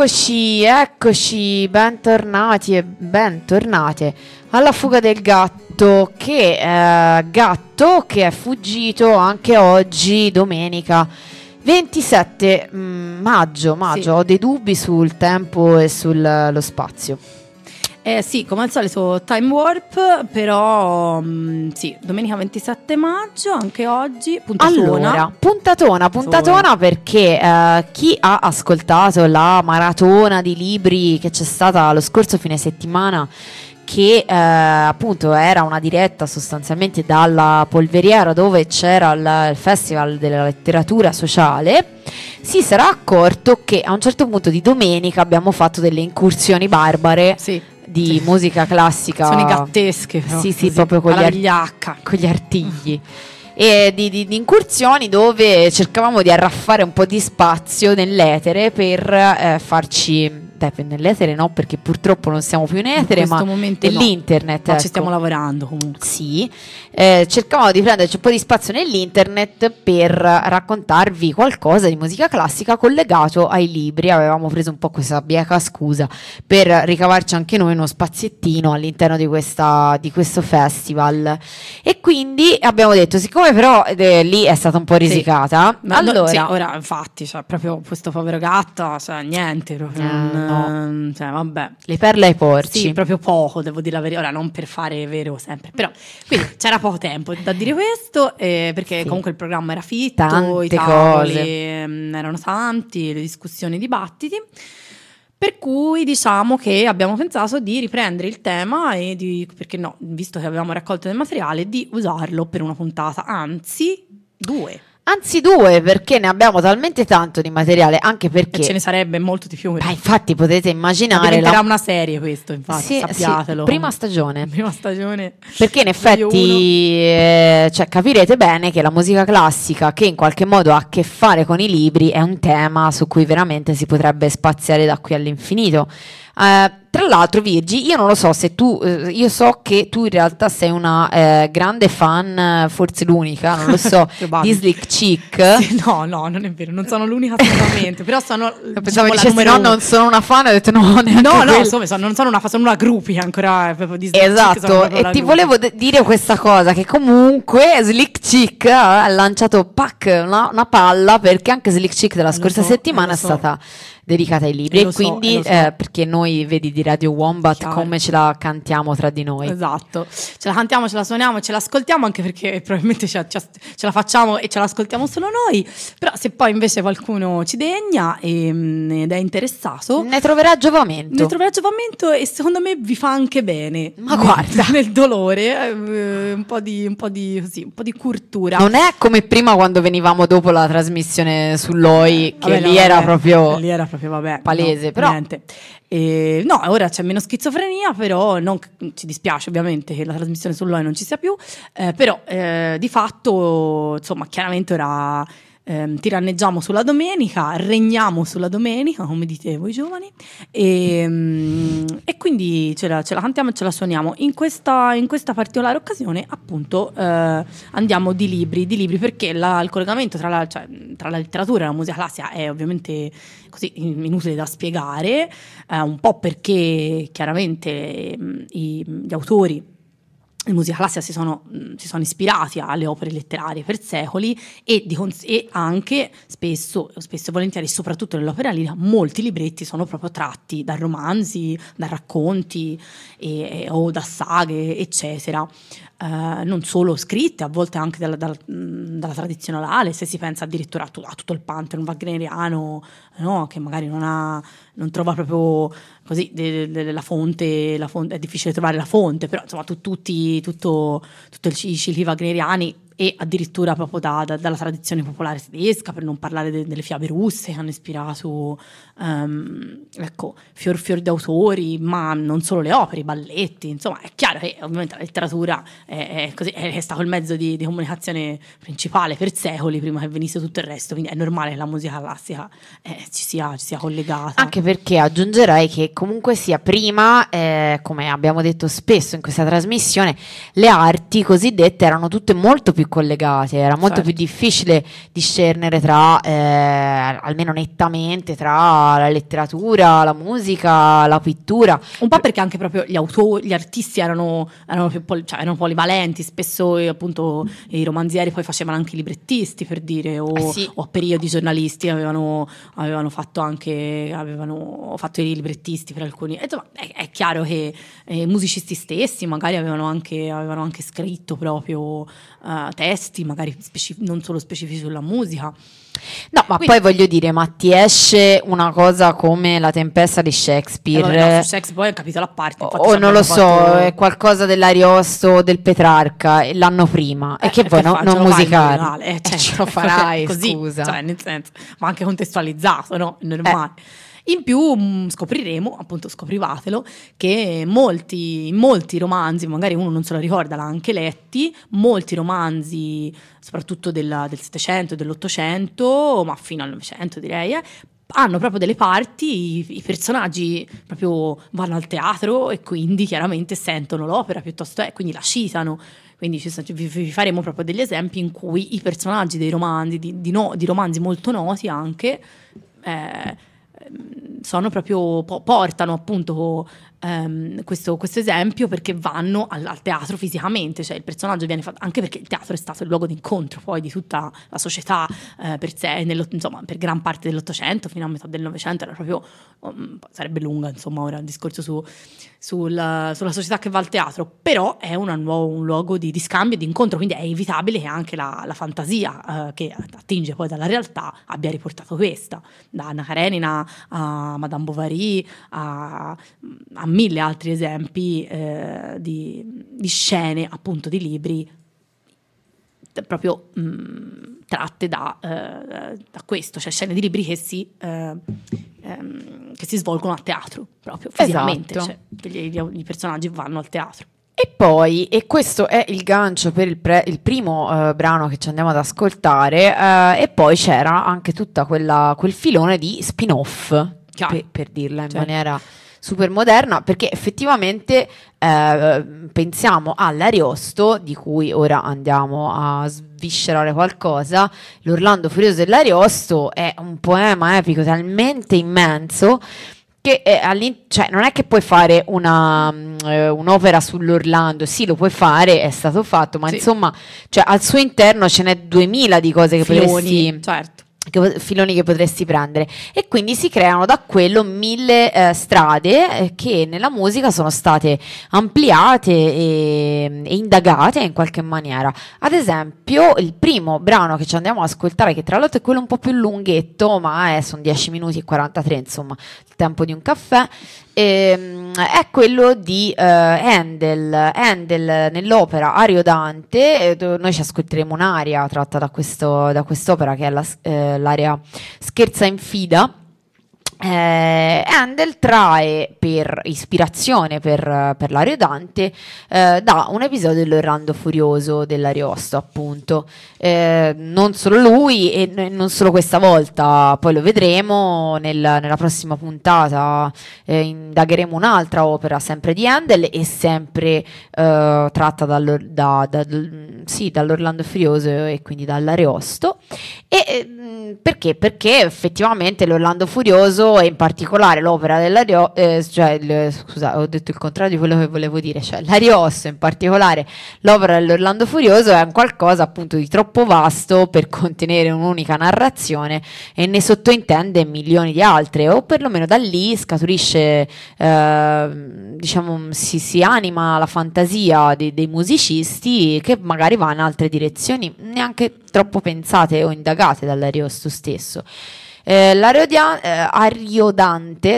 Eccoci, eccoci, bentornati e bentornate alla fuga del gatto, che eh, gatto che è fuggito anche oggi, domenica 27 mm, maggio, maggio. Sì. ho dei dubbi sul tempo e sullo spazio. Eh sì, come al solito Time Warp, però mh, mm, sì, domenica 27 maggio, anche oggi, puntatona. Allora, puntatona, puntatona perché eh, chi ha ascoltato la maratona di libri che c'è stata lo scorso fine settimana che eh, appunto era una diretta sostanzialmente dalla polveriera dove c'era il, il Festival della Letteratura Sociale, si sarà accorto che a un certo punto di domenica abbiamo fatto delle incursioni barbare. Sì di musica classica. Sono i gattesche, però, sì, sì, così, proprio con gli, ar- con gli artigli. e di, di, di, incursioni dove cercavamo di arraffare un po' di spazio nell'etere per eh, farci beh, nell'etere no, perché purtroppo non siamo più in etere, in ma nell'internet. No. Ma ecco. ci stiamo lavorando comunque. Sì, eh, cercavamo di prenderci un po' di spazio nell'internet per raccontarvi qualcosa di musica classica collegato ai libri. Avevamo preso un po' questa bieca scusa per ricavarci anche noi uno spaziettino all'interno di, questa, di questo festival. E quindi abbiamo detto, siccome però eh, lì è stata un po' risicata, sì. allora... No, sì, ora infatti, cioè, proprio questo povero gatto, cioè, niente, proprio... Eh, no. Ehm, cioè, vabbè. Le perle ai porci. Sì, proprio poco, devo dire la verità. Ora, non per fare vero sempre, però quindi c'era poco tempo da dire questo, eh, perché sì. comunque il programma era fitto, Tante i tavoli cose. Mh, erano tanti, le discussioni, i dibattiti. Per cui diciamo che abbiamo pensato di riprendere il tema e di, perché no, visto che avevamo raccolto del materiale, di usarlo per una puntata, anzi due. Anzi due, perché ne abbiamo talmente tanto di materiale, anche perché... E ce ne sarebbe molto di più. Ma infatti potete immaginare... Ma diventerà la... una serie questo, infatti, sì, sappiatelo. Sì, prima stagione. Prima stagione. Perché in effetti, eh, cioè, capirete bene che la musica classica, che in qualche modo ha a che fare con i libri, è un tema su cui veramente si potrebbe spaziare da qui all'infinito. Uh, tra l'altro, Virgi, io non lo so se tu, eh, io so che tu in realtà sei una eh, grande fan, forse l'unica, non lo so, di Slick Chick. Sì, no, no, non è vero, non sono l'unica assolutamente, però sono... Pensavo diciamo, dicessi no, non sono una fan, ho detto no, No, no, insomma, sono, non sono una fan, sono una groupie ancora, eh, di Slick Esatto, e ti volevo d- dire questa cosa, che comunque Slick Chick ha lanciato pack, una, una palla, perché anche Slick Chick della scorsa so, settimana è so. stata dedicata ai libri. E, quindi, so, so. Eh, perché noi vedi di Radio Wombat Chiaro. come ce la cantiamo tra di noi. Esatto, ce la cantiamo, ce la suoniamo, ce l'ascoltiamo anche perché probabilmente ce, ce, ce la facciamo e ce l'ascoltiamo solo noi. Però se poi invece qualcuno ci degna e, mm, ed è interessato, ne troverà giovamento. Ne troverà giovamento e secondo me vi fa anche bene. Ma guarda, nel dolore, eh, un, po di, un, po di, così, un po' di cultura. Non è come prima quando venivamo dopo la trasmissione sull'OI, che vabbè, lì, no, era vabbè, proprio... lì era proprio vabbè. Palese, no, però. Niente. E, no, ora c'è meno schizofrenia, però non, ci dispiace ovviamente che la trasmissione sull'OI non ci sia più, eh, però eh, di fatto, insomma, chiaramente ora ehm, tiranneggiamo sulla domenica, regniamo sulla domenica, come dite voi giovani, e, ehm, e quindi ce la, ce la, cantiamo e ce la suoniamo. In questa, in questa particolare occasione, appunto, eh, andiamo di libri, di libri perché la, il collegamento tra la, cioè, tra la, letteratura e la musica classica è ovviamente così inutile da spiegare, eh, un po' perché chiaramente mh, mm, i, gli autori in musica classica si sono, si sono, ispirati alle opere letterarie per secoli e, cons- e anche spesso, spesso e volentieri, soprattutto nell'opera lirica, molti libretti sono proprio tratti da romanzi, da racconti e, o da saghe, eccetera. Uh, non solo scritte, a volte anche dalla, dalla, dalla tradizione orale, se si pensa addirittura a, tu, a tutto il pantheon wagneriano, no? che magari non, ha, non trova proprio così de, de, de, la, fonte, la, fonte, è difficile trovare la fonte, però insomma tu, tutti, tutto, tutto il, i cicli wagneriani e addirittura proprio da, da, dalla tradizione popolare tedesca, per non parlare de, delle fiabe russe che hanno ispirato um, ecco, fior fior di autori, ma non solo le opere, i balletti, insomma è chiaro che ovviamente la letteratura è, è, così, è stato il mezzo di, di, comunicazione principale per secoli prima che venisse tutto il resto, quindi è normale che la musica classica eh, ci, sia, ci, sia, collegata. Anche perché aggiungerei che comunque sia prima, eh, come abbiamo detto spesso in questa trasmissione, le arti cosiddette erano tutte molto più collegate, era molto Certo. più difficile discernere tra, eh, almeno nettamente, tra la letteratura, la musica, la pittura. Un po' perché anche proprio gli autori, gli artisti erano, erano pol- cioè, erano polivalenti, spesso eh, appunto i romanzieri poi facevano anche i librettisti per dire, o, Eh sì. o a periodi giornalisti avevano, avevano fatto anche avevano fatto i librettisti per alcuni. E, insomma, è, è chiaro che eh, i musicisti stessi magari avevano anche, avevano anche scritto proprio eh, testi, magari speci- non solo specifici sulla musica. No, ma Quindi- poi voglio dire, ma ti esce una cosa come La tempesta di E Shakespeare? vabbè, no, su Shakespeare poi è un capitolo a parte. o non lo so, fatto- è qualcosa dell'Ariosto, del Petrarca, e l'anno prima, e Eh, che vuoi, no- fa? Ce non originale? Eh, Eh, certo, ce lo farai, così, scusa. cioè, nel senso, ma anche contestualizzato, no? Normale. In più mh, scopriremo, appunto scoprivatelo, che molti, molti romanzi, magari uno non se lo ricorda, l'ha anche letti, molti romanzi, soprattutto della- del Settecento dell'Ottocento, ma fino al Novecento direi, eh, hanno proprio delle parti, i, personaggi proprio vanno al teatro e quindi chiaramente sentono l'opera piuttosto, e quindi la citano. Quindi vi, faremo proprio degli esempi in cui i personaggi dei romanzi, di, di no- di romanzi molto noti anche, eh, sono proprio, po- portano appunto ehm, questo, questo esempio perché vanno al, al teatro fisicamente, cioè il personaggio viene fatto, anche perché il teatro è stato il luogo d'incontro poi di tutta la società eh, per sé, nello- insomma per gran parte dell'Ottocento fino a metà del Novecento era proprio, um, sarebbe lunga insomma ora il discorso su, sul- sulla società che va al teatro, però è una un luogo di, di scambio di incontro, quindi è inevitabile che anche la, la fantasia eh, che attinge poi dalla realtà abbia riportato questa, da Anna Karenina a Madame Bovary a, a mille altri esempi eh, di, di scene appunto di libri t- proprio mh, tratte da, eh, da questo, cioè scene di libri che si, eh, ehm, che si svolgono a teatro, proprio fisicamente, Esatto. cioè gli, gli- i personaggi vanno al teatro. E poi, e questo è il gancio per il, pre- il primo eh, brano che ci andiamo ad ascoltare, eh, e poi c'era anche quella, quel filone di spin-off, Chiaro. pe- per dirla in Certo. maniera super moderna, perché effettivamente eh, pensiamo all'Ariosto, di cui ora andiamo a sviscerare qualcosa, l'Orlando Furioso dell'Ariosto è un poema epico talmente immenso che cioè, non è che puoi fare una, eh, un'opera sull'Orlando, sì lo puoi fare, è stato fatto, ma Sì. insomma cioè, al suo interno ce n'è duemila di cose che potresti Filoni, certo. Che filoni che potresti prendere. E quindi si creano da quello mille eh, strade eh, che nella musica sono state ampliate e, e indagate in qualche maniera. Ad esempio il primo brano che ci andiamo ad ascoltare che tra l'altro è quello un po' più lunghetto ma è, sono 10 minuti e 43 insomma il tempo di un caffè ehm, è quello di eh, Handel. Handel nell'opera Ario Dante eh, noi ci ascolteremo un'aria tratta da, questo- da quest'opera che è la- eh, l'aria Scherza in Fida eh, Handel trae per ispirazione per, per Dante eh, da un episodio dell'Orlando Furioso dell'Ariosto, appunto. Eh, non solo lui e non solo questa volta, poi lo vedremo nel- nella prossima puntata. eh, indagheremo un'altra opera sempre di Handel e sempre eh, tratta dall'Or- da- da- dal- sì, dall'Orlando Furioso e quindi dall'Ariosto. E ehm, perché? Perché effettivamente l'Orlando Furioso e in particolare l'opera dell'Ario, eh, cioè il- scusa, ho detto il contrario di quello che volevo dire, cioè l'Ariosto in particolare l'opera dell'Orlando Furioso è un qualcosa appunto di troppo vasto per contenere un'unica narrazione e ne sottointende milioni di altre, o perlomeno da lì scaturisce, eh, diciamo, si, si anima la fantasia dei, dei musicisti che magari va in altre direzioni neanche troppo pensate o indagate dall'Ariosto stesso. Eh, l'Ariodia- eh,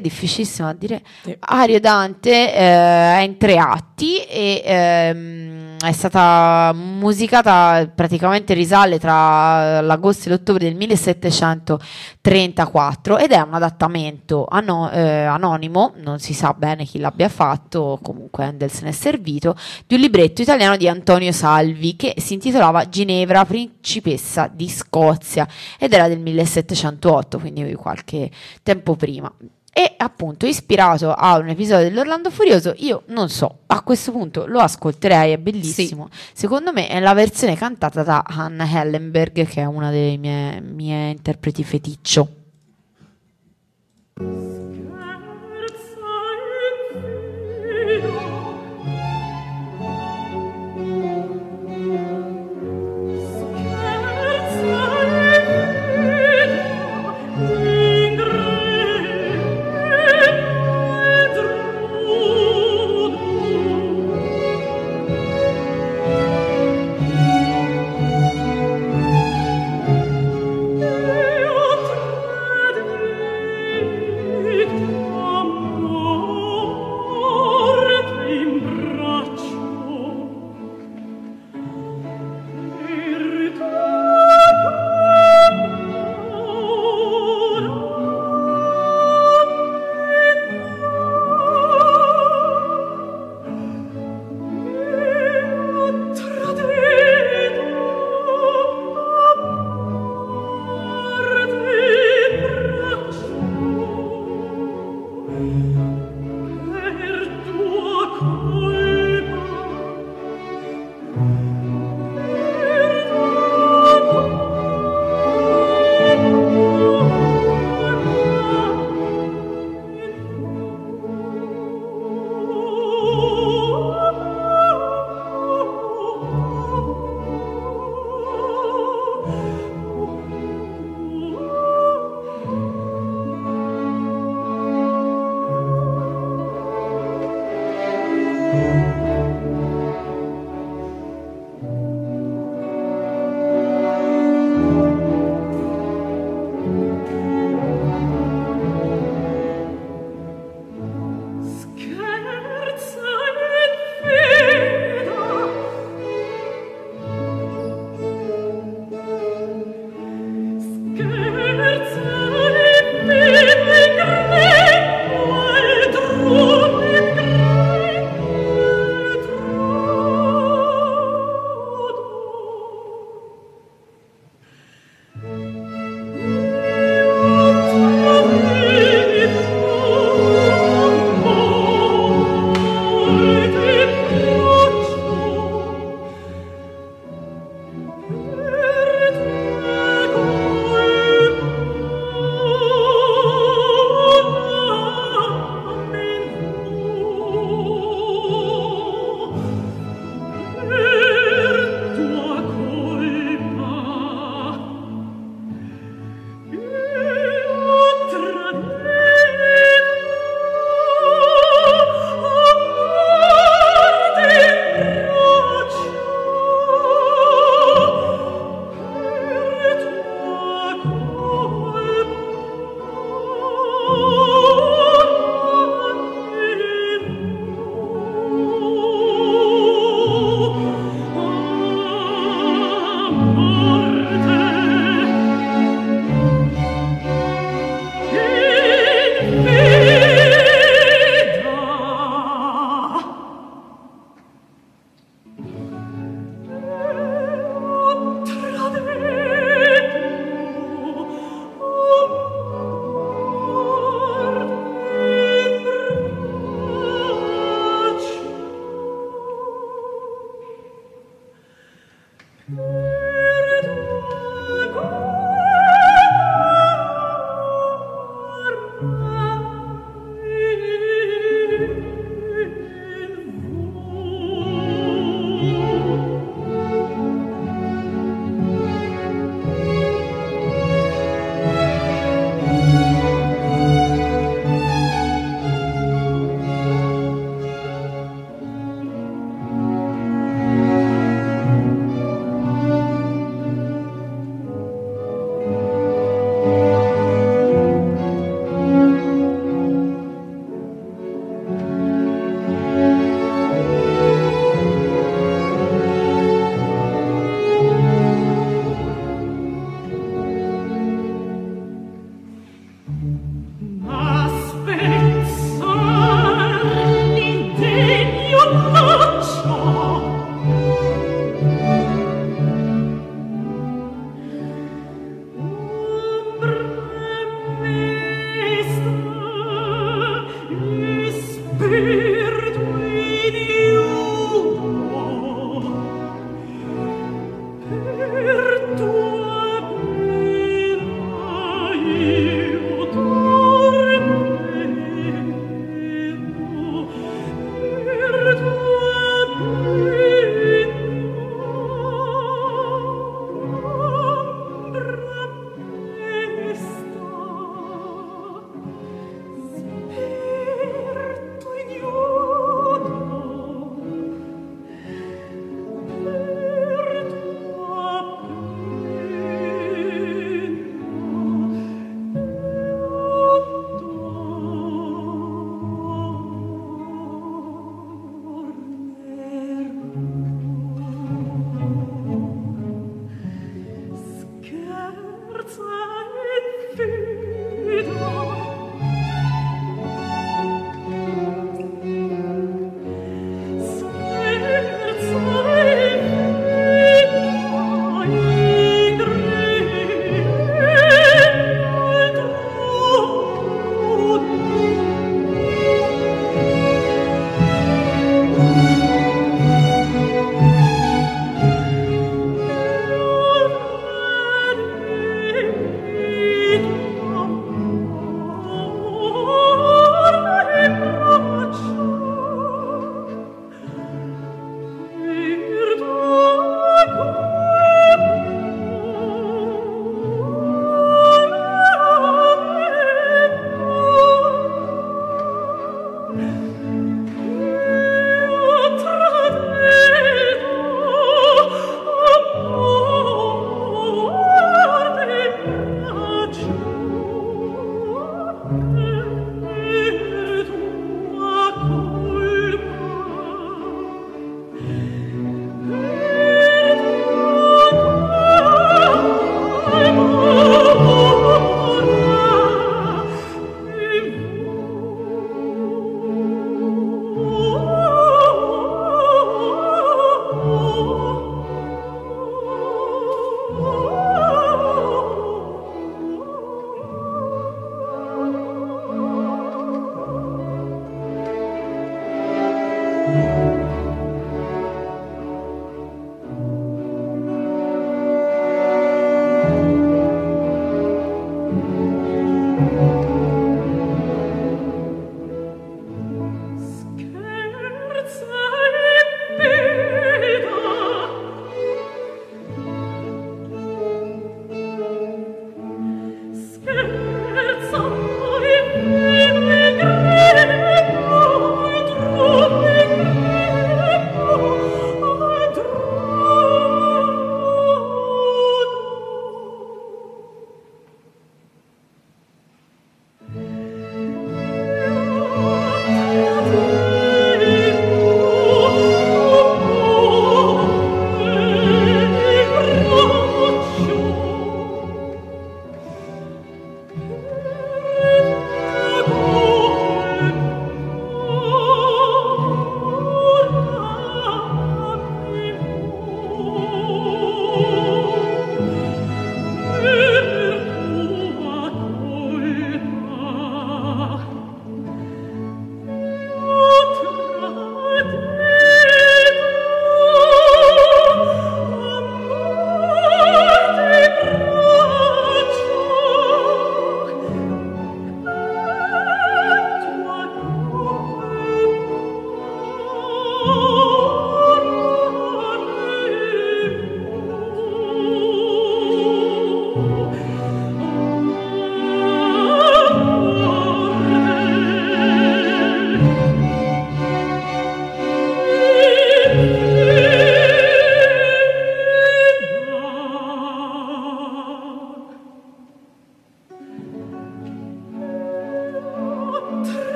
difficilissimo da dire, Sì. Ariodante eh, è in tre atti e ehm, è stata musicata praticamente risale tra l'agosto e l'ottobre del 1734 ed è un adattamento ano- eh, anonimo, non si sa bene chi l'abbia fatto, comunque Handel se n'è servito, di un libretto italiano di Antonio Salvi che si intitolava Ginevra, principessa di Scozia ed era del 1708, quindi qualche tempo prima. E appunto ispirato a un episodio dell'Orlando Furioso, io non so, a questo punto lo ascolterei, è bellissimo. Secondo me è la versione cantata da Hannah Hellenberg, che è una delle mie, mie interpreti feticcio.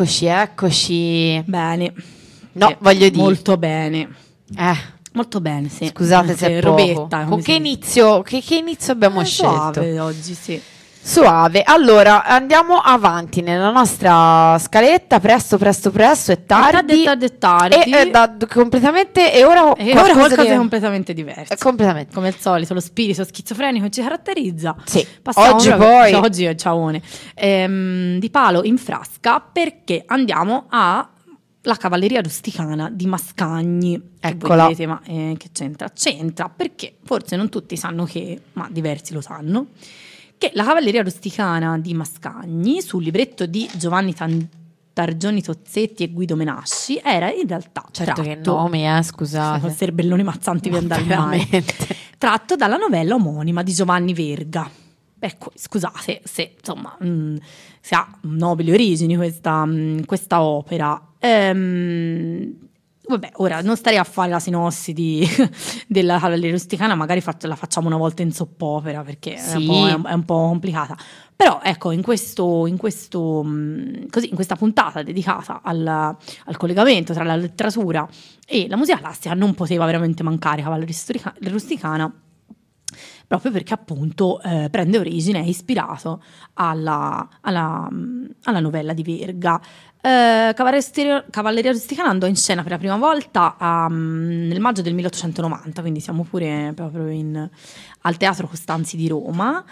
Eccoci, eccoci. Bene. No, Sì, voglio dire. Molto bene. Eh, Molto bene, sì. scusate se Sì, è robetta. Con che inizio, che, che inizio abbiamo Eh, scelto? suave oggi, sì. Suave. Allora, andiamo avanti nella nostra scaletta, presto, presto, presto, è tardi. Tardi, tardi, tardi. E, eh, da- completamente, e ora E ora qualcosa di- di completamente diverso. eh, completamente. Come al solito, lo spirito schizofrenico ci caratterizza. Sì. Passiamo Oggi proprio- poi Oggi è ciaone. Ehm, di palo in frasca perché andiamo a la cavalleria rusticana di Mascagni. Che Eccola. direte, ma eh, che c'entra? C'entra perché forse non tutti sanno che, ma diversi lo sanno, che la cavalleria rusticana di Mascagni, sul libretto di Giovanni Tan- Targioni Tozzetti e Guido Menasci, era in realtà Certo che tratto- nomi, eh, scusate. essere belloni mazzanti per andare mai. Tratto dalla novella omonima di Giovanni Verga. Ecco, scusate se insomma mh, se ha nobili origini questa, mh, questa opera. Ehm, vabbè, ora non starei a fare la sinossi di- della Cavalleria Rusticana, magari fac- la facciamo una volta in soppopera perché è, un Sì. po', è un- è un po' complicata. Però ecco, in, questo, in, questo, mh, così, in questa puntata dedicata al, al collegamento tra la letteratura e la musica classica non poteva veramente mancare Cavalleria Rustica- Rusticana proprio perché appunto eh, prende origine, è ispirato alla, alla, mh, alla novella di Verga. Eh, Cavalleria, Rusticana andò in scena per la prima volta mh, nel maggio del 1890, quindi siamo pure proprio in- al Teatro Costanzi di Roma.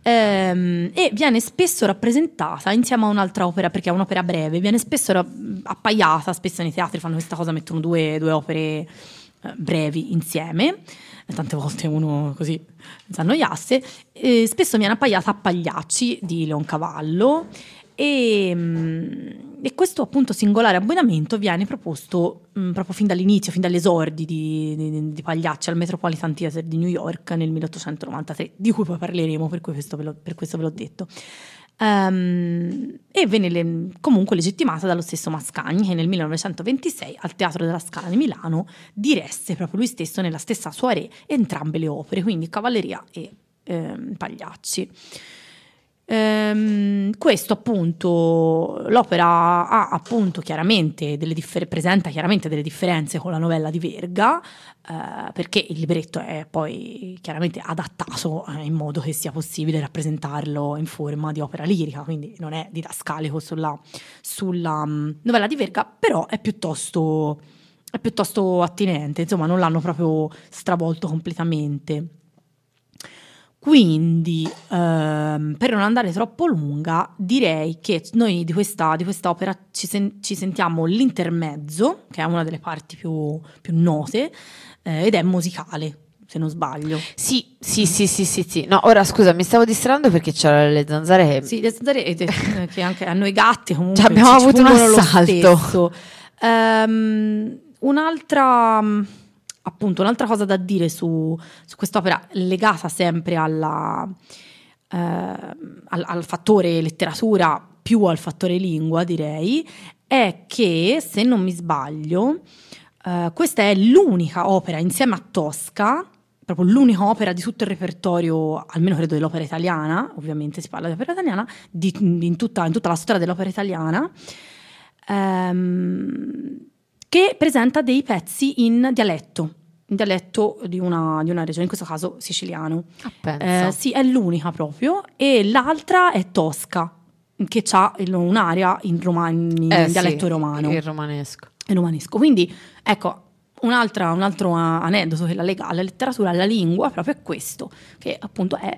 ehm, e viene spesso rappresentata insieme a un'altra opera perché è un'opera breve, viene spesso ra- appaiata, spesso nei teatri fanno questa cosa, mettono due, due opere eh, brevi insieme, tante volte uno così si annoiasse, eh, spesso viene appaiata a Pagliacci di Leoncavallo e, mm, e questo appunto singolare abbinamento viene proposto mm, proprio fin dall'inizio, fin dagli esordi di, di- di Pagliacci al Metropolitan Theatre di New York nel 1893, di cui poi parleremo, per, cui questo ve l'ho- per questo ve l'ho detto. Ehm, e venne le- comunque legittimata dallo stesso Mascagni che nel 1926 al Teatro della Scala di Milano diresse proprio lui stesso nella stessa soirée entrambe le opere, quindi Cavalleria e ehm, Pagliacci. Ehm, questo appunto l'opera ha appunto chiaramente delle differ- presenta chiaramente delle differenze con la novella di Verga eh, perché il libretto è poi chiaramente adattato eh, in modo che sia possibile rappresentarlo in forma di opera lirica quindi non è didascalico sulla, sulla mm, novella di Verga però è piuttosto è piuttosto attinente insomma non l'hanno proprio stravolto completamente quindi, ehm, per non andare troppo lunga, direi che noi di questa, di questa opera ci, sen- ci sentiamo l'intermezzo, che è una delle parti più, più note, eh, ed è musicale, se non sbaglio. Sì, sì, sì, sì, sì, sì. No, ora scusa, mi stavo distrando perché c'erano le zanzare che... Sì, le zanzare, ed è- che anche a noi gatti comunque Ci abbiamo avuto un assalto. Ehm, un'altra, mh, appunto, un'altra cosa da dire su, su quest'opera legata sempre alla, ehm, al, al fattore letteratura più al fattore lingua, direi, è che, se non mi sbaglio, eh, questa è l'unica opera insieme a Tosca, proprio l'unica opera di tutto il repertorio, almeno credo dell'opera italiana, ovviamente si parla di opera italiana, di- in, tutta, in tutta la storia dell'opera italiana, ehm, che presenta dei pezzi in dialetto, in dialetto di una, di una regione, in questo caso siciliano. Ah. Eh, sì, è l'unica proprio, e l'altra è Tosca, che ha un'area in, roma- in Eh, sì, dialetto romano Il romanesco. e romanesco. Quindi, ecco, un altro aneddoto che la lega alla letteratura, alla lingua, proprio è questo, che appunto è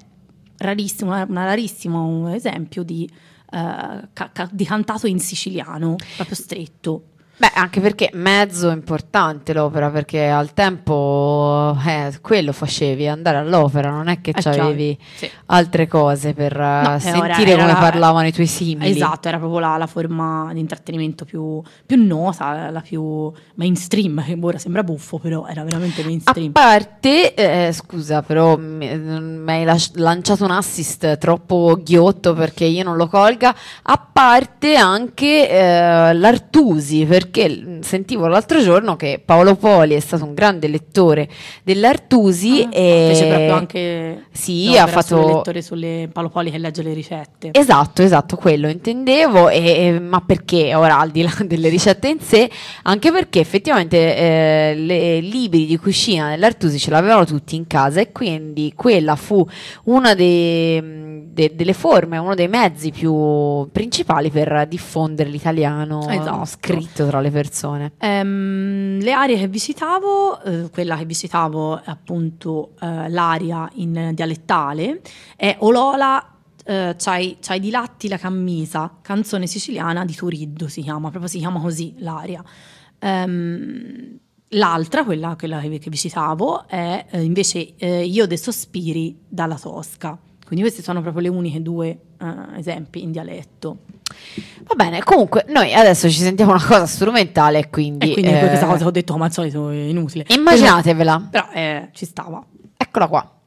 rarissimo, è una rarissimo un esempio di, eh, ca- ca- di cantato in siciliano, proprio stretto. Beh, anche perché mezzo importante l'opera, perché al tempo eh, quello facevi, andare all'opera, non è che È chiaro, avevi sì. altre cose per eh, No, eh, sentire ora era come la- parlavano i tuoi simili. Esatto, era proprio la, la forma di intrattenimento più, più nota, la più mainstream, che ora sembra buffo, però era veramente A mainstream. parte, eh, scusa, però mi mi hai lanciato un assist troppo ghiotto perché io non lo colga. A parte anche eh, l'Artusi, perché perché sentivo l'altro giorno che Paolo Poli è stato un grande lettore dell'Artusi Ah, e Fece proprio anche Sì, ha fatto- sulle lettore sulle Paolo Poli che legge le ricette. Esatto, esatto, quello intendevo, e- e- ma perché ora al di là delle ricette in sé, anche perché effettivamente eh, i libri di cucina dell'Artusi ce l'avevano tutti in casa e quindi quella fu una dei- de- delle forme, uno dei mezzi più principali per diffondere l'italiano Esatto. scritto tra le persone. Ehm, le aree che visitavo, eh, quella che visitavo è appunto eh, l'aria in dialettale, è Olola, eh, c'hai, c'hai di latti la cammisa, canzone siciliana di Turiddu si chiama, proprio si chiama così l'aria. Ehm, l'altra, quella, quella che, visitavo, è eh, invece eh, Io de sospiri dalla Tosca. Quindi questi sono proprio le uniche due eh, esempi in dialetto. Va bene, comunque noi adesso ci sentiamo una cosa strumentale, quindi... E quindi eh, questa cosa che ho detto come al solito è inutile. Immaginatevela, Però eh, ci stava. eccola qua.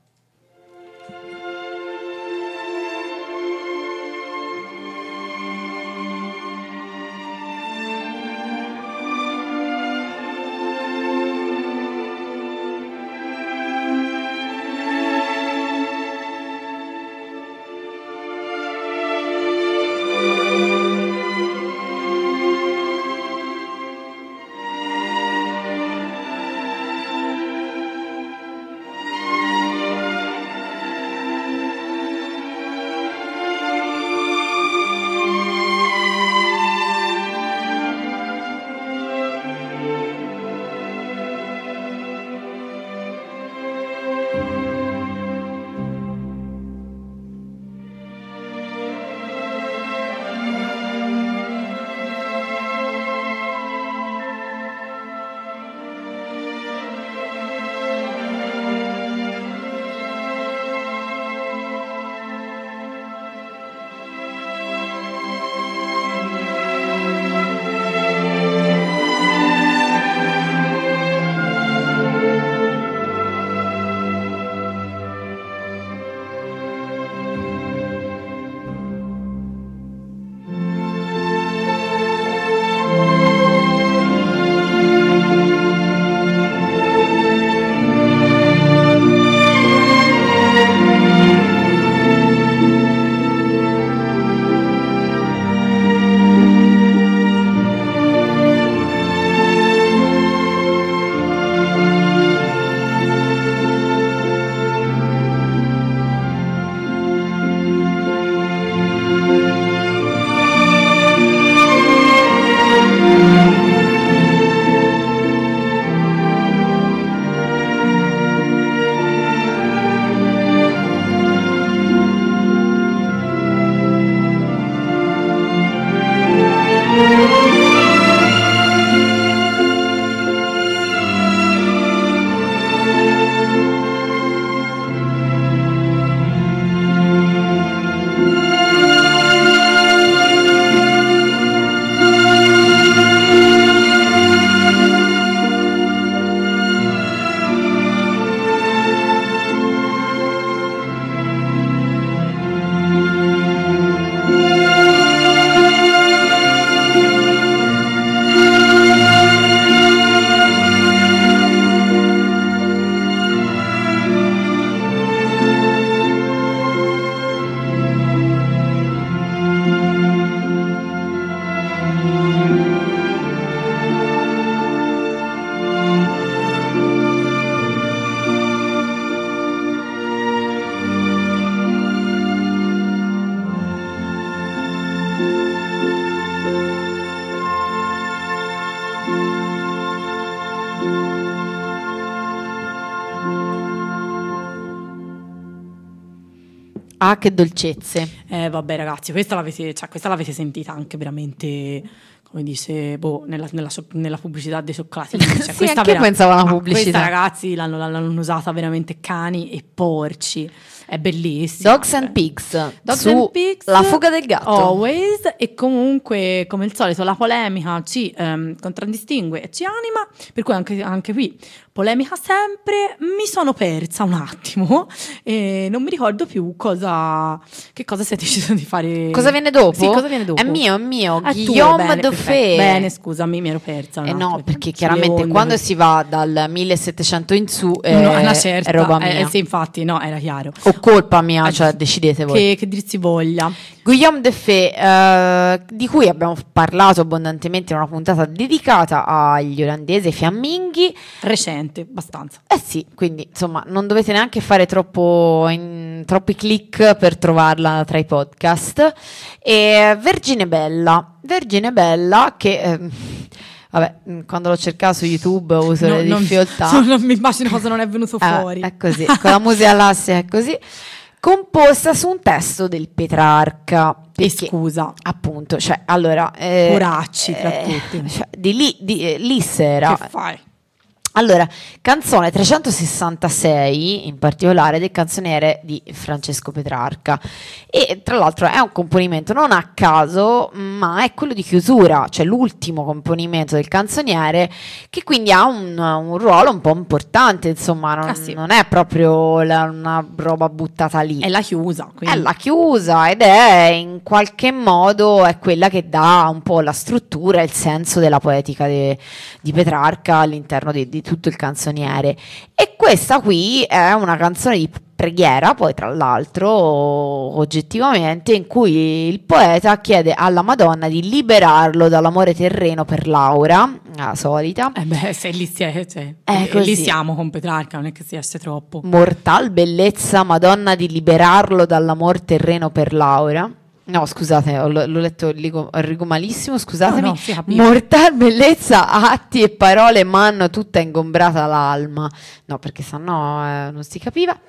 Che dolcezze. Eh, vabbè, ragazzi, questa l'avete, cioè, questa l'avete sentita anche veramente, come dice, boh, nella, nella nella pubblicità dei cioccolatini. Cioè, Sì, questa anch'io pensavo alla ma pubblicità. Questa, ragazzi, l'hanno, l'hanno usata veramente cani e porci. È bellissima. Dogs and. Pigs. Dogs and Pigs, La fuga del gatto. Always e comunque come al solito la polemica ci ehm, contraddistingue e ci anima per cui anche, anche qui polemica sempre mi sono persa un attimo e non mi ricordo più cosa che cosa si è deciso di fare Cosa viene dopo? Sì, cosa viene dopo? È mio, è mio. È tuo, Guillaume bene. Deffé. Bene, scusami, mi ero persa. Eh no, perché chiaramente quando si va dal 1700 in su eh, No, una certa, è roba eh, mia. sì, infatti, no, era chiaro. O colpa mia, Eh, cioè decidete voi. Che, che dir si voglia. Guillaume Defé, eh, di cui abbiamo parlato abbondantemente in una puntata dedicata agli olandesi, fiamminghi. Recente, abbastanza. Eh sì, quindi insomma non dovete neanche fare troppo in- troppi click per trovarla tra i podcast. E Vergine Bella, Vergine Bella che... ehm, Vabbè, mh, quando l'ho cercato su YouTube ho uso No, le non- difficoltà. non mi immagino cosa non è venuto Eh, fuori. È così, con la musica classica è così. Composta su un testo del Petrarca. E Perché, scusa, appunto, cioè, allora... eh, Poracci, tra eh, tutti. cioè, di lì, di, eh, Lisse era... che fai? Allora, canzone 366, in particolare del canzoniere di Francesco Petrarca. E tra l'altro è un componimento non a caso, ma è quello di chiusura, cioè l'ultimo componimento del canzoniere, che quindi ha un, un ruolo un po' importante, insomma, non, Ah, sì. non è proprio la- una roba buttata lì. È la chiusa. È Quindi. la chiusa ed è in qualche modo è quella che dà un po' la struttura e il senso della poetica de- di Petrarca all'interno di, di tutto il canzoniere. E questa qui è una canzone di preghiera, poi tra l'altro oggettivamente, in cui il poeta chiede alla Madonna di liberarlo dall'amore terreno per Laura, la solita. Eh beh, se lì, si è, cioè, eh, lì siamo con Petrarca, non è che si esce troppo. Mortal bellezza, Madonna di liberarlo dall'amor terreno per Laura. No, scusate, ho- l'ho letto il rigo, rigo malissimo, scusatemi. No, no. Mortal bellezza, atti e parole m'hanno tutta ingombrata l'alma. No, perché sennò eh, non si capiva.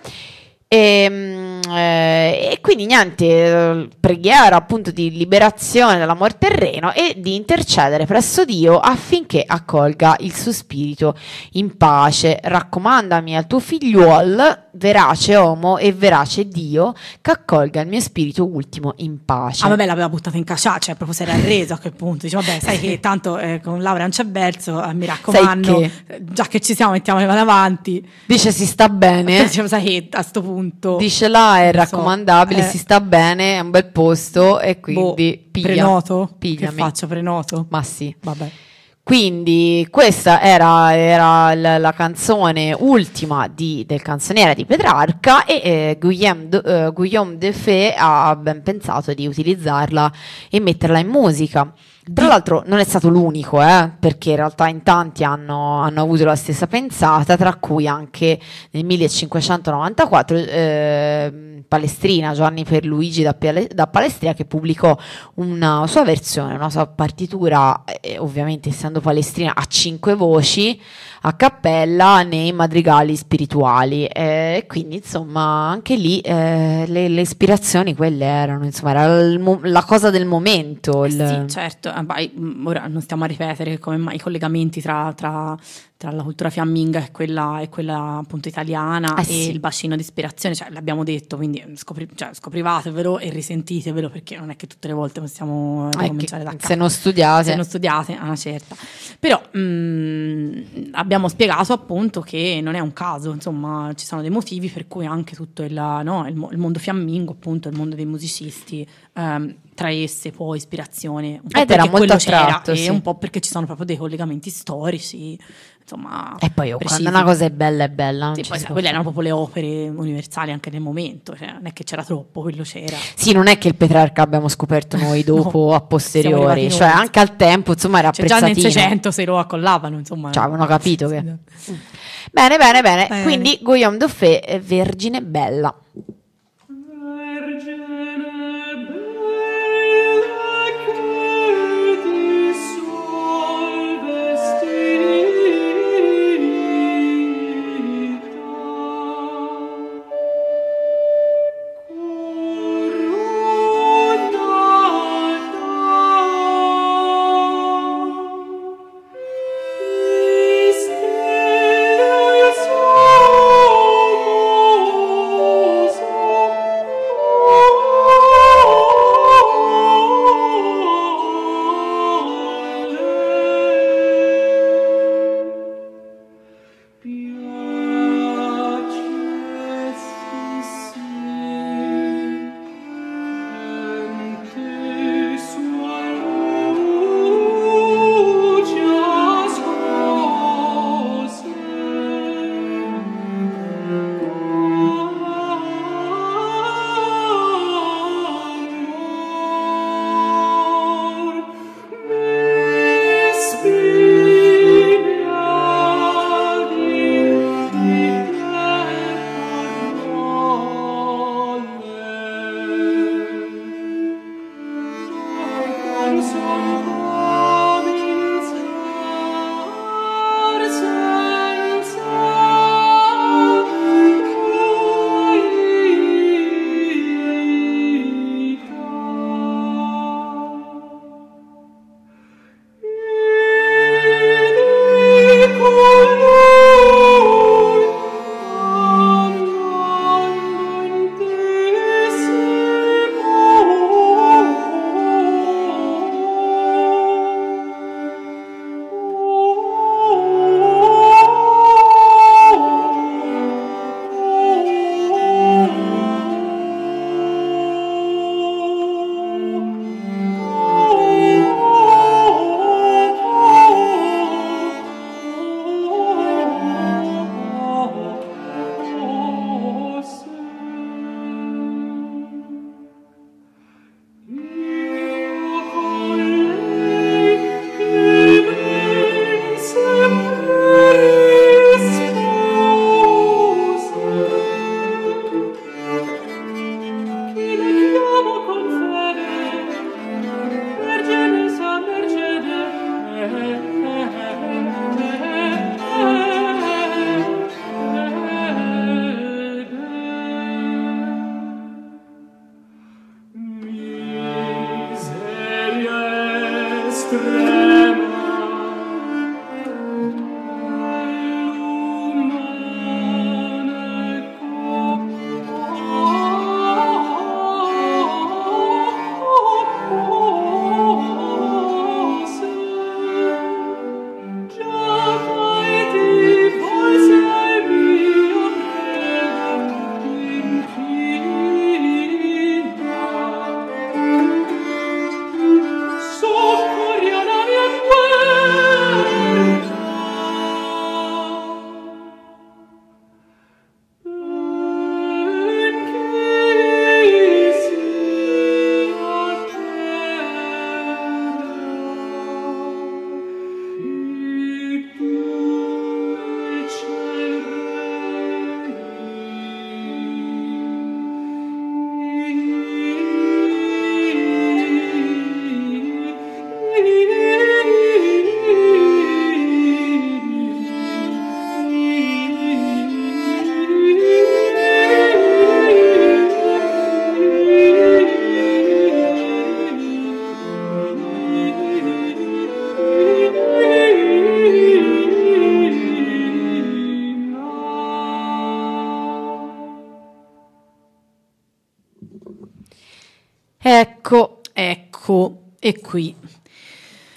E, eh, e quindi niente, eh, preghiera appunto di liberazione dall'amor terreno e di intercedere presso Dio affinché accolga il suo spirito in pace. Raccomandami al tuo figliuol, verace uomo e verace Dio, che accolga il mio spirito ultimo in pace. Ah, vabbè, l'aveva buttata in caccia, cioè proprio si era arreso a quel punto. Dice, vabbè, sai che tanto eh, con Laura non c'è verso, eh, mi raccomando, che? eh, già che ci siamo, mettiamo le mani avanti. Dice si sta bene. Diciamo, sai che a sto punto. Dice là è Non so, raccomandabile, eh. si sta bene, è un bel posto e boh, quindi piglia. prenoto? Pigliami. Che faccio, prenoto? Ma sì. Vabbè. Quindi questa era, era la, la canzone ultima di- del canzoniere di Petrarca e eh, Guillaume, de, eh, Guillaume Defay ha ben pensato di utilizzarla e metterla in musica. Tra l'altro non è stato l'unico, eh, perché in realtà in tanti hanno, hanno avuto la stessa pensata, tra cui anche nel 1594 eh, Palestrina, Giovanni Pierluigi da, da Palestrina, che pubblicò una sua versione, una sua partitura, eh, ovviamente essendo Palestrina a cinque voci, a cappella nei madrigali spirituali. eh, E quindi insomma anche lì eh, le, le ispirazioni quelle erano, insomma era mo- la cosa del momento. il- Sì, certo, eh, vai, mm, ora non stiamo a ripetere come mai i collegamenti tra, tra- tra la cultura fiamminga e quella, e quella appunto italiana Ah, e sì. il bacino di ispirazione, cioè l'abbiamo detto, quindi scopri- cioè, scoprivatevelo e risentitevelo perché non è che tutte le volte possiamo eh, cominciare da capo. se non studiate. Se non studiate, a una certa. Però mm, abbiamo spiegato appunto che non è un caso, insomma, ci sono dei motivi per cui anche tutto il, no, il il mondo fiammingo, appunto, il mondo dei musicisti, ehm, traesse poi ispirazione. Un po' Ed era molto c'era attratto, e sì. un po' perché ci sono proprio dei collegamenti storici, insomma. E poi oh, quando una cosa è bella è bella. Sì, poi quelle erano proprio le opere universali anche nel momento, cioè, non è che c'era troppo, quello c'era. Sì, non è che il Petrarca abbiamo scoperto noi dopo, No, a posteriori, cioè noi. anche al tempo, insomma, era Cioè, già nel apprezzatino. 600 se lo accollavano, insomma. Cioè, avevano capito che... Bene, bene, bene. Bene. Quindi Guillaume Dauphin è Vergine Bella. E qui.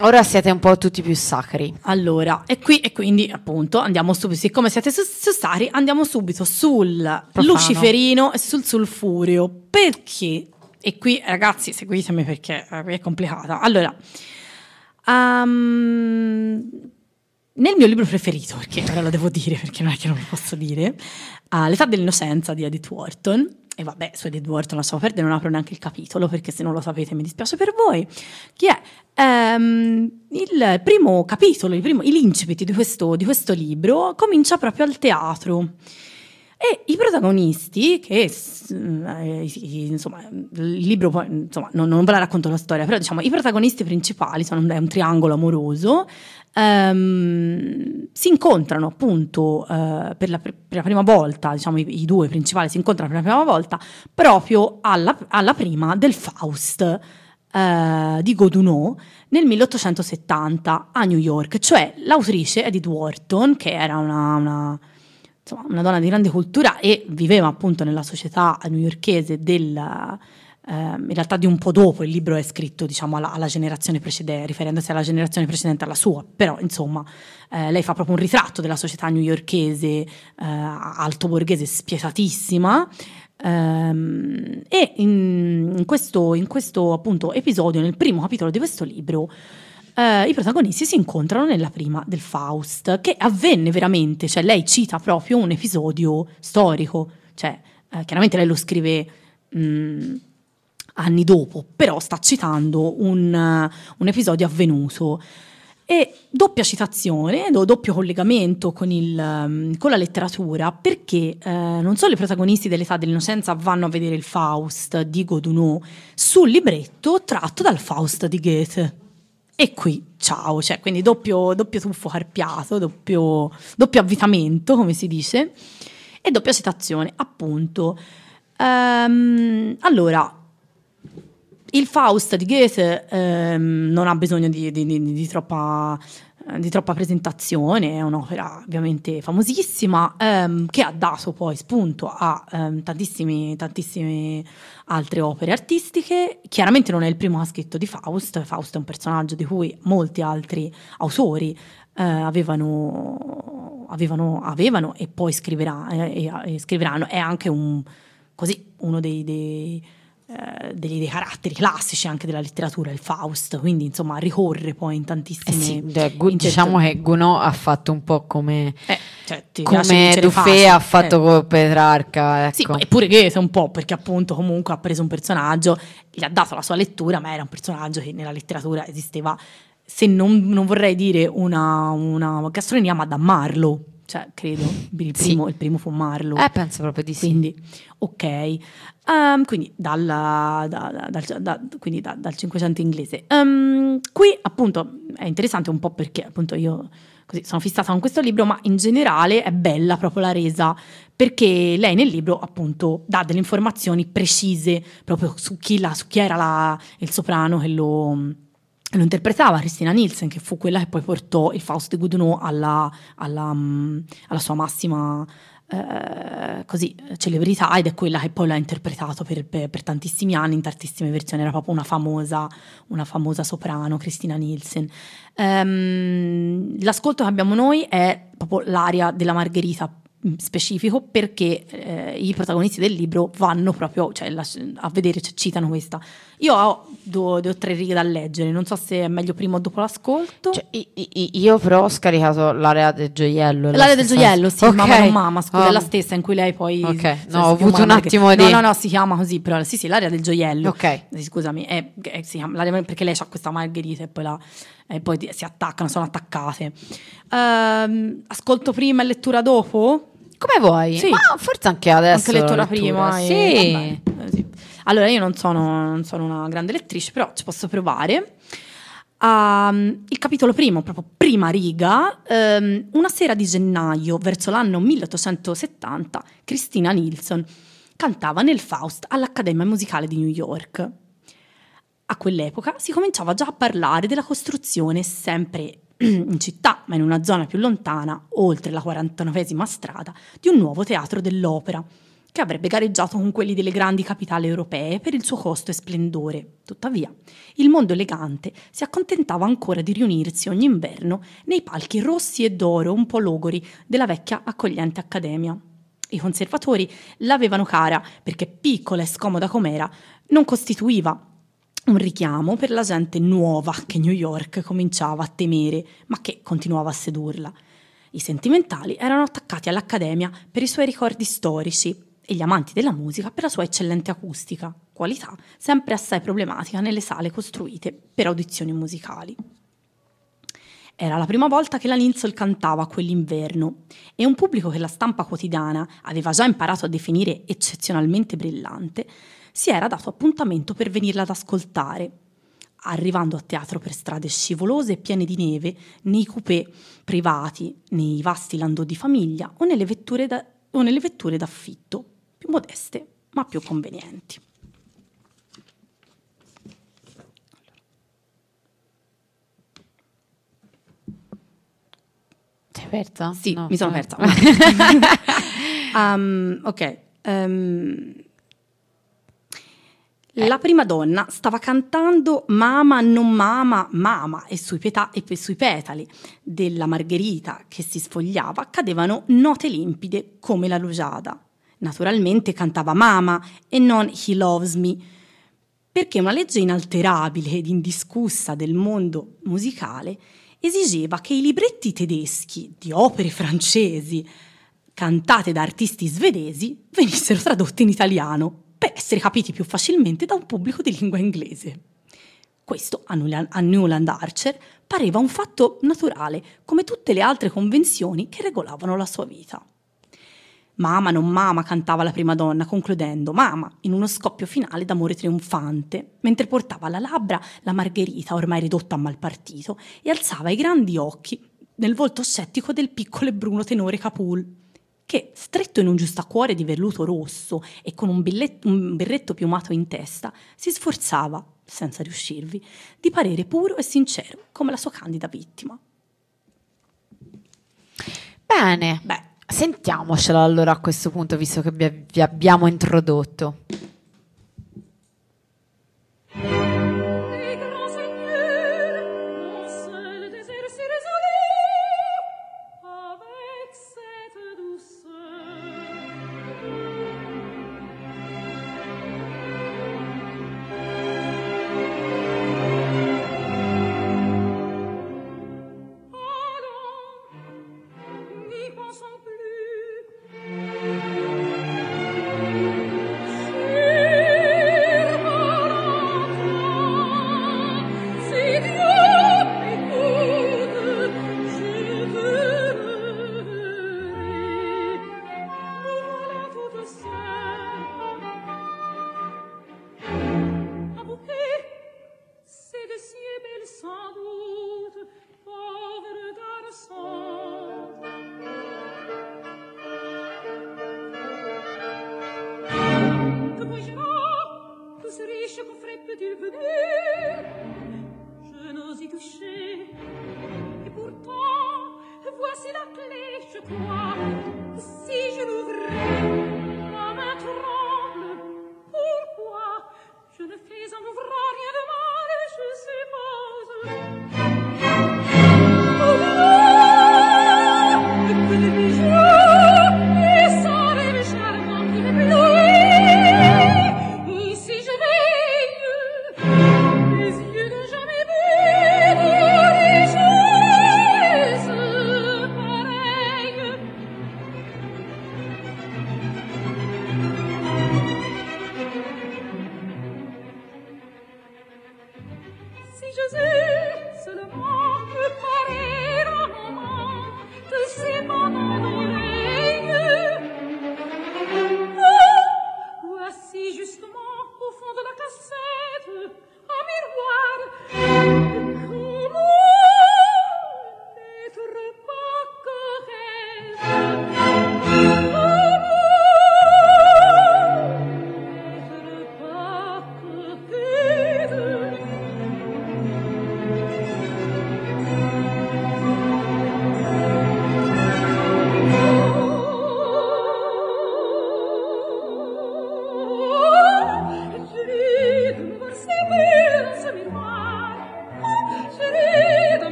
ora siete un po' tutti più sacri. Allora, e qui e quindi appunto andiamo subito, siccome siete su, su Sari, andiamo subito sul Profano. luciferino e sul sulfureo. Perché? E qui ragazzi, seguitemi perché eh, è complicata. Allora, ehm, nel mio libro preferito, perché ora lo devo dire perché non è che non lo posso dire, ah, L'età dell'innocenza di Edith Wharton. E vabbè, su Edith Wharton lasciamo perdere, non apro neanche il capitolo perché se non lo sapete mi dispiace per voi. Chi è? Ehm, il primo capitolo, il primo, l'incipit di di questo libro comincia proprio al teatro. E i protagonisti, che eh, insomma, il libro poi, insomma, non, non ve la racconto la storia, però diciamo i protagonisti principali sono un, triangolo amoroso, ehm, si incontrano appunto eh, per, la, per la prima volta, diciamo i, i due principali si incontrano per la prima volta proprio alla, alla prima del Faust eh, di Godunot nel 1870 a New York, cioè l'autrice Edith Wharton, che era una, una, insomma, una donna di grande cultura e viveva appunto nella società newyorkese del, eh, in realtà di un po' dopo, il libro è scritto diciamo alla, alla generazione precedente, riferendosi alla generazione precedente alla sua, però insomma eh, lei fa proprio un ritratto della società newyorkese eh, alto borghese spietatissima. Ehm, e in, in questo, in questo appunto episodio, nel primo capitolo di questo libro, eh, i protagonisti si incontrano nella prima del Faust, che avvenne veramente, cioè lei cita proprio un episodio storico, cioè eh, chiaramente lei lo scrive mh, anni dopo, però sta citando un, un episodio avvenuto. E doppia citazione, do- doppio collegamento con, il, ehm, con la letteratura, perché eh, non solo i protagonisti dell'età dell'innocenza vanno a vedere il Faust di Godunot sul libretto tratto dal Faust di Goethe. E qui, ciao, cioè, quindi doppio, doppio tuffo carpiato, doppio, doppio avvitamento, come si dice, e doppia citazione, appunto. Ehm, allora, il Faust di Goethe ehm, non ha bisogno di, di- di- di troppa, di troppa presentazione, è un'opera ovviamente famosissima ehm, che ha dato poi spunto a ehm, tantissimi- tantissime altre opere artistiche. Chiaramente non è il primo che ha scritto di Faust, Faust è un personaggio di cui molti altri autori eh, avevano, avevano, avevano e poi scriverà- eh, e- e scriveranno, è anche un, così, uno dei- dei eh, degli, dei caratteri classici anche della letteratura, il Faust, quindi insomma ricorre poi in Eh tantissime... sì, de- gu- in diciamo che Gounod ha fatto un po' come, Eh, cioè, come facile, ha fatto eh. con Petrarca. Ecco. Sì, eppure Goethe un po', perché appunto comunque ha preso un personaggio, gli ha dato la sua lettura, ma era un personaggio che nella letteratura esisteva, se non, non vorrei dire una, una gastronomia, ma da Marlowe, cioè credo, il Sì. primo, il primo fu Marlowe. Eh, penso proprio di sì. Quindi, ok. Ehm, quindi, dalla- da- da- dal, da- quindi da- dal 500 inglese. Ehm, qui appunto è interessante un po' perché appunto io così, sono fissata con questo libro, ma in generale è bella proprio la resa perché lei nel libro appunto dà delle informazioni precise proprio su chi, la- su chi era la- il soprano che lo, lo interpretava, Cristina Nielsen, che fu quella che poi portò il Faust di Gounod alla, alla, alla sua massima eh, così, celebrità ed è quella che poi l'ha interpretato per, per- per tantissimi anni, in tantissime versioni, era proprio una famosa, una famosa soprano, Cristina Nielsen. Ehm, l'ascolto che abbiamo noi è proprio l'aria della Margherita mm, specifico perché eh, i protagonisti del libro vanno proprio cioè, la- a vedere, cioè, citano questa. Io ho due, due o tre righe da leggere, non so se è meglio prima o dopo l'ascolto. Cioè, io però ho scaricato l'area del gioiello. L'area del gioiello, sì, Ok. mamma non mamma, scusa, Ah, è la stessa in cui lei poi... Ok, no, ho avuto un attimo di- No, no, no, si chiama così, però sì, sì, l'area del gioiello. Ok. Scusami, è, è- si chiama l'area- perché lei ha questa margherita e poi, la- e poi si attaccano, sono attaccate. Ehm, ascolto prima e lettura dopo? Come vuoi? Sì. Ma forse anche adesso. Anche lettura la prima. e- Sì. vabbè, eh, sì. Allora, io non sono, non sono una grande lettrice, però ci posso provare. Ehm, il capitolo primo, proprio prima riga, ehm, una sera di gennaio, verso l'anno 1870, Christina Nilsson cantava nel Faust all'Accademia Musicale di New York. A quell'epoca si cominciava già a parlare della costruzione sempre in città, ma in una zona più lontana, oltre la 49esima strada, di un nuovo teatro dell'opera, che avrebbe gareggiato con quelli delle grandi capitali europee per il suo costo e splendore. Tuttavia, il mondo elegante si accontentava ancora di riunirsi ogni inverno nei palchi rossi e d'oro un po' logori della vecchia accogliente accademia. I conservatori l'avevano cara perché piccola e scomoda com'era, non costituiva un richiamo per la gente nuova che New York cominciava a temere, ma che continuava a sedurla. I sentimentali erano attaccati all'Accademia per i suoi ricordi storici e gli amanti della musica per la sua eccellente acustica, qualità sempre assai problematica nelle sale costruite per audizioni musicali. Era la prima volta che la Lindsay cantava quell'inverno e un pubblico che la stampa quotidiana aveva già imparato a definire eccezionalmente brillante si era dato appuntamento per venirla ad ascoltare, arrivando a teatro per strade scivolose e piene di neve, nei coupé privati, nei vasti landò di famiglia o nelle vetture, da, o nelle vetture d'affitto, più modeste ma più convenienti. Sei persa? Sì, No. mi sono persa. Um, ok. um, la prima donna stava cantando Mama non mama, mama e sui, peta- e sui petali della margherita che si sfogliava cadevano note limpide come la rugiada. Naturalmente cantava Mama e non He Loves Me, perché una legge inalterabile ed indiscussa del mondo musicale esigeva che i libretti tedeschi di opere francesi cantate da artisti svedesi venissero tradotti in italiano per essere capiti più facilmente da un pubblico di lingua inglese. Questo a Newland Archer pareva un fatto naturale, come tutte le altre convenzioni che regolavano la sua vita. Mama non mama cantava la prima donna, concludendo Mama in uno scoppio finale d'amore trionfante, mentre portava alla labbra la margherita ormai ridotta a malpartito e alzava i grandi occhi nel volto scettico del piccolo e bruno tenore Capul, che, stretto in un giustacuore di velluto rosso e con un, billet- un berretto piumato in testa, si sforzava, senza riuscirvi, di parere puro e sincero come la sua candida vittima. Bene. Beh, Sentiamocelo allora a questo punto, visto che vi abbiamo introdotto.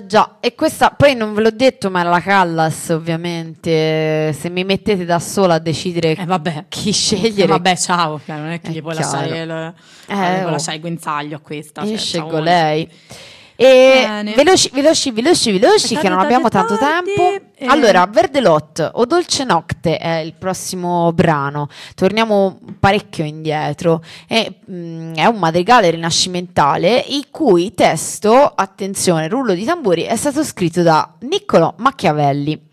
Già già, e questa poi non ve l'ho detto, ma era la Callas, ovviamente. Se mi mettete da sola a decidere Eh, chi scegliere, Eh, vabbè, ciao, cioè, non è che È gli puoi lasciare il, Eh, eh, oh. lasciare il guinzaglio a questa. io cioè, scelgo ciao. lei. E veloci, veloci, veloci, veloci, che non abbiamo tanto tempo. eh. Allora, Verdelot o Dolce Nocte è il prossimo brano. Torniamo parecchio indietro. È, mm, è un madrigale rinascimentale il cui testo, attenzione, rullo di tamburi, è stato scritto da Niccolò Machiavelli.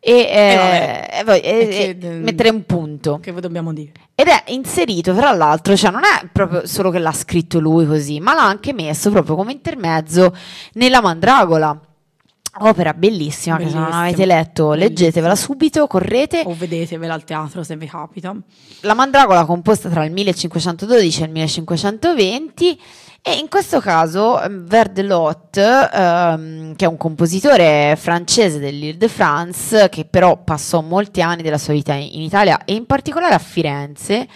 E, eh, vabbè. e poi- e- E che- e mettere un punto. Che dobbiamo dire? Ed è inserito, tra l'altro, cioè non è proprio solo che l'ha scritto lui così, ma l'ha anche messo proprio come intermezzo nella Mandragola. Opera bellissima, che se non Bellissima, avete letto, bellissima. leggetevela subito, correte. O vedetevela al teatro se vi capita. La Mandragola composta tra il 1512 e il 1520 e in questo caso ehm, Verdelot, ehm, che è un compositore francese dell'Île-de-France, che però passò molti anni della sua vita in Italia e in particolare a Firenze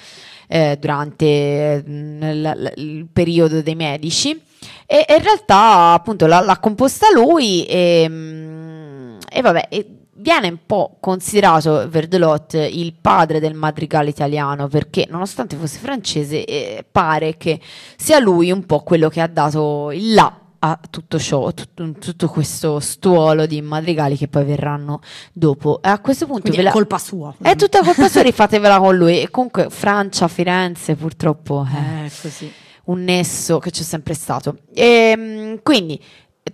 eh, durante mm, l- l- il periodo dei Medici. E, in realtà appunto l'ha, l'ha composta lui e, mm, e vabbè e viene un po' considerato Verdelot il padre del madrigale italiano perché nonostante fosse francese eh, pare che sia lui un po' quello che ha dato il là a tutto ciò, tutto, tutto questo stuolo di madrigali che poi verranno dopo. E a questo punto Quindi ve è la- colpa sua. è tutta colpa sua, rifatevela con lui. E comunque Francia, Firenze, purtroppo è Eh, così. un nesso che c'è sempre stato. Ehm, quindi,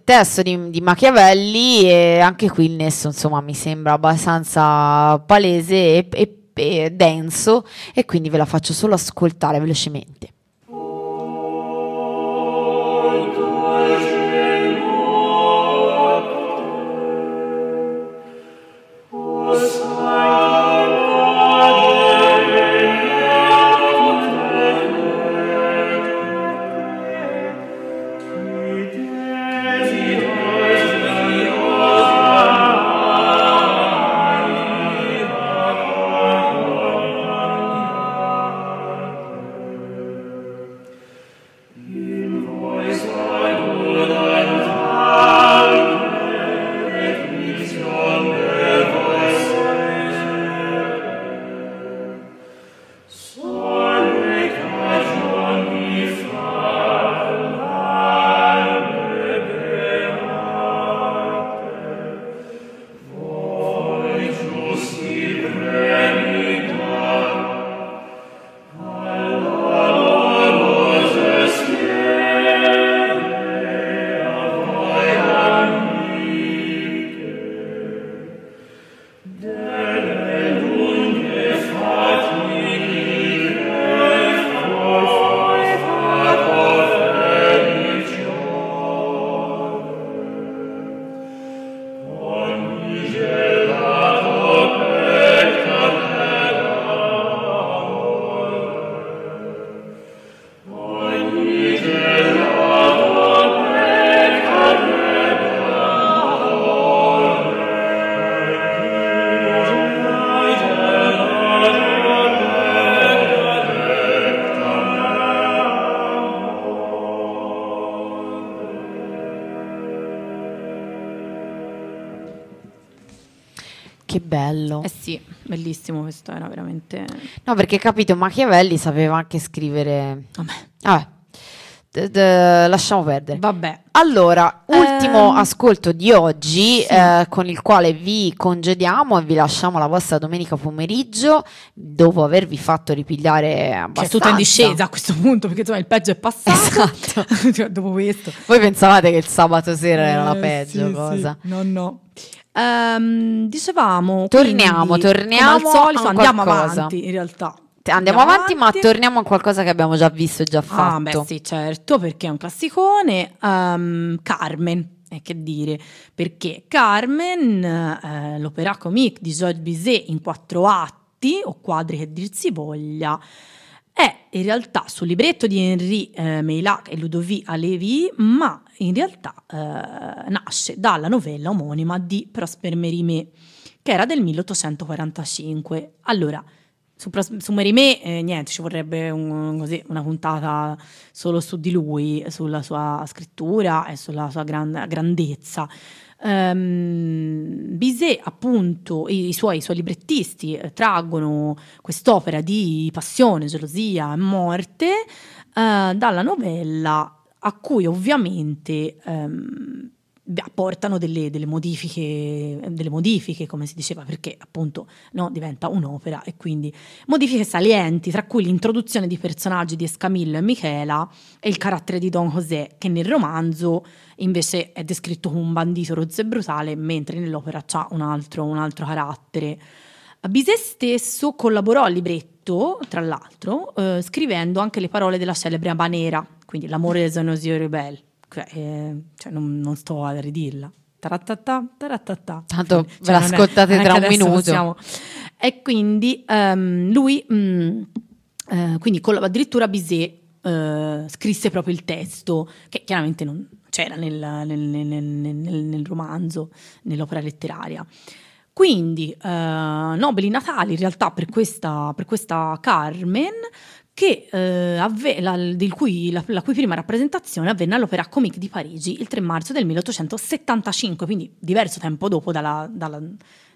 testo di, di Machiavelli e anche qui il nesso, insomma, mi sembra abbastanza palese e, e- e denso e quindi ve la faccio solo ascoltare velocemente. Bellissimo questo, era veramente... No, perché capito, Machiavelli sapeva anche scrivere... Vabbè. Vabbè, D- d- lasciamo perdere. Vabbè. Allora, ultimo Ehm, ascolto di oggi sì. eh, con il quale vi congediamo e vi lasciamo la vostra domenica pomeriggio dopo avervi fatto ripigliare Che abbastanza. è tutta in discesa a questo punto, perché insomma il peggio è passato. Esatto. Dopo questo. Voi pensavate che il sabato sera era la Eh, peggio sì, cosa? sì. No, no. Ehm, dicevamo, Torniamo, quindi, torniamo al solito, andiamo qualcosa. avanti in realtà. Andiamo avanti, ma torniamo a qualcosa che abbiamo già visto e già fatto. Ah, beh, sì, certo, perché è un classicone. Ehm, Carmen, e che dire, perché Carmen, eh, l'opera comique di Georges Bizet in quattro atti, o quadri che dir si voglia, è in realtà sul libretto di Henri eh, Meillac e Ludovic Alevi, ma in realtà eh, nasce dalla novella omonima di Prosper Mérimée, che era del 1845. Allora, su, su Mérimée, eh, niente, ci vorrebbe un- così, una puntata solo su di lui, sulla sua scrittura e sulla sua gran- grandezza. Ehm, Bizet, appunto, i, i suoi, i suoi librettisti eh, traggono quest'opera di passione, gelosia e morte eh, dalla novella a cui ovviamente ehm, apportano delle, delle modifiche, delle modifiche, come si diceva, perché appunto no, diventa un'opera e quindi modifiche salienti, tra cui l'introduzione di personaggi di Escamillo e Michela e il carattere di Don José, che nel romanzo invece è descritto come un bandito rozzo e brutale, mentre nell'opera ha un altro, un altro carattere. Bizet stesso collaborò al libretto, tra l'altro, eh, scrivendo anche le parole della celebre Habanera, quindi l'amore des Honorés rebelles, cioè, eh, cioè non, non sto a ridirla. Tarattata, tarattata. Tanto Cioè, ve l'ascoltate è- tra un minuto. possiamo- E quindi ehm, lui, mm, eh, quindi colla- addirittura Bizet eh, scrisse proprio il testo, che chiaramente non c'era nel, nel- nel- nel- nel- nel romanzo, nell'opera letteraria. Quindi, eh, nobili natali in realtà per questa, per questa Carmen, che, eh, avve- la, cui- la- la cui prima rappresentazione avvenne all'Opera Comique di Parigi il 3 marzo del 1875, quindi diverso tempo dopo dalla, dalla-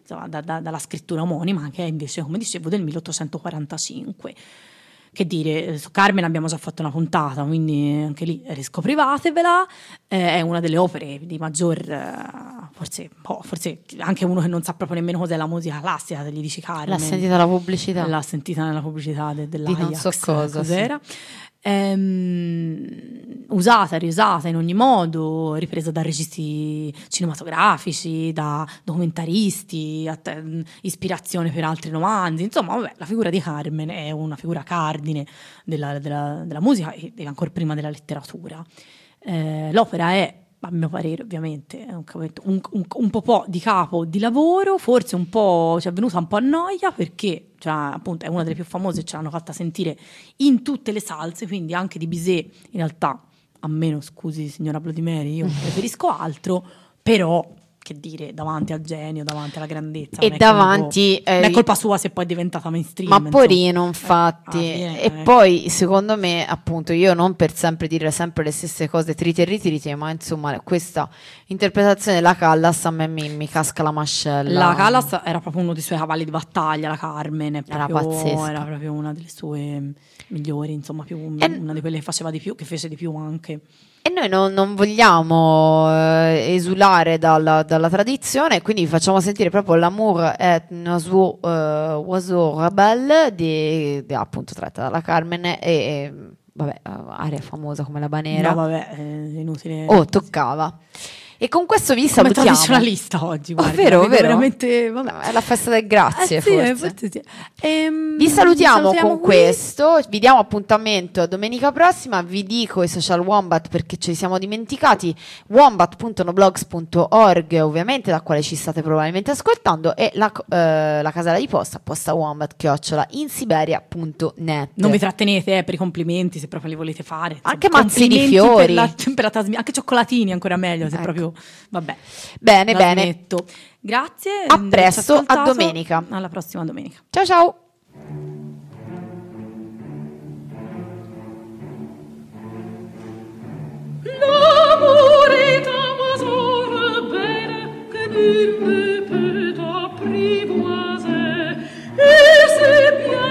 insomma, da- da- dalla scrittura omonima, che è invece, come dicevo, del 1845. Che dire, eh, su Carmen abbiamo già fatto una puntata, quindi anche lì riscoprivatevela. Eh, è una delle opere di maggior, eh, forse, boh, forse anche uno che non sa proprio nemmeno cos'è la musica classica, gli dici Carmen. L'ha sentita la pubblicità? L'ha sentita nella pubblicità de- Di non dell'Ajax. so cosa, cos'era. Ehm, usata, riusata in ogni modo, ripresa da registi cinematografici, da documentaristi, a te- ispirazione per altri romanzi. Insomma, vabbè, la figura di Carmen è una figura cardine della, della- della musica e ancora prima della letteratura. Eh, l'opera è, a mio parere, ovviamente, è un, un, un- un po' di capo di lavoro, forse un po' ci è venuta un po' a noia perché cioè, appunto è una delle più famose, ce l'hanno fatta sentire in tutte le salse, quindi anche di Bizet in realtà, a meno scusi signora Mary, io preferisco altro, però che dire, davanti al genio, davanti alla grandezza. E è davanti, uno- non eh, è colpa sua se poi è diventata mainstream. Ma porino, infatti. alla fine, e eh. poi, secondo me, appunto, io non per sempre dire sempre le stesse cose, trite e ritrite, ma insomma, questa interpretazione della Callas a me mi, mi casca la mascella. La Callas era proprio uno dei suoi cavalli di battaglia, la Carmen, è Era pazzesca. era proprio una delle sue migliori, insomma, più, una di quelle che faceva di più, che fece di più anche. E noi non, non vogliamo eh, esulare dalla, dalla tradizione, quindi facciamo sentire proprio l'amour un oiseau, eh, oiseau rebelle, di, di- appunto tratta dalla Carmen, e, e, vabbè, eh, aria famosa come la banera. No, vabbè, è inutile. Oh, toccava. E con questo vi Come salutiamo. tradizionalista oggi, guarda, Ovvero, la vedo ovvero? veramente, vabbè. È la festa del grazie, Eh sì, forse. forse sì. Ehm, Vi salutiamo, salutiamo con qui. questo, vi diamo appuntamento a domenica prossima, vi dico i social Wombat perché ce li siamo dimenticati, wombat.noblogs.org ovviamente da quale ci state probabilmente ascoltando e la, eh, la casella di posta, posta wombat chiocciola insiberia.net. Non vi trattenete eh, per i complimenti se proprio li volete fare. Insomma, Anche mazzi di fiori. Per la, per la trasmi- anche cioccolatini ancora meglio, se Ecco. proprio... Vabbè. Bene, bene. Grazie. A presto, a domenica. Alla prossima domenica. Ciao ciao. L'amore da bene che dir pepe da privoise e se piace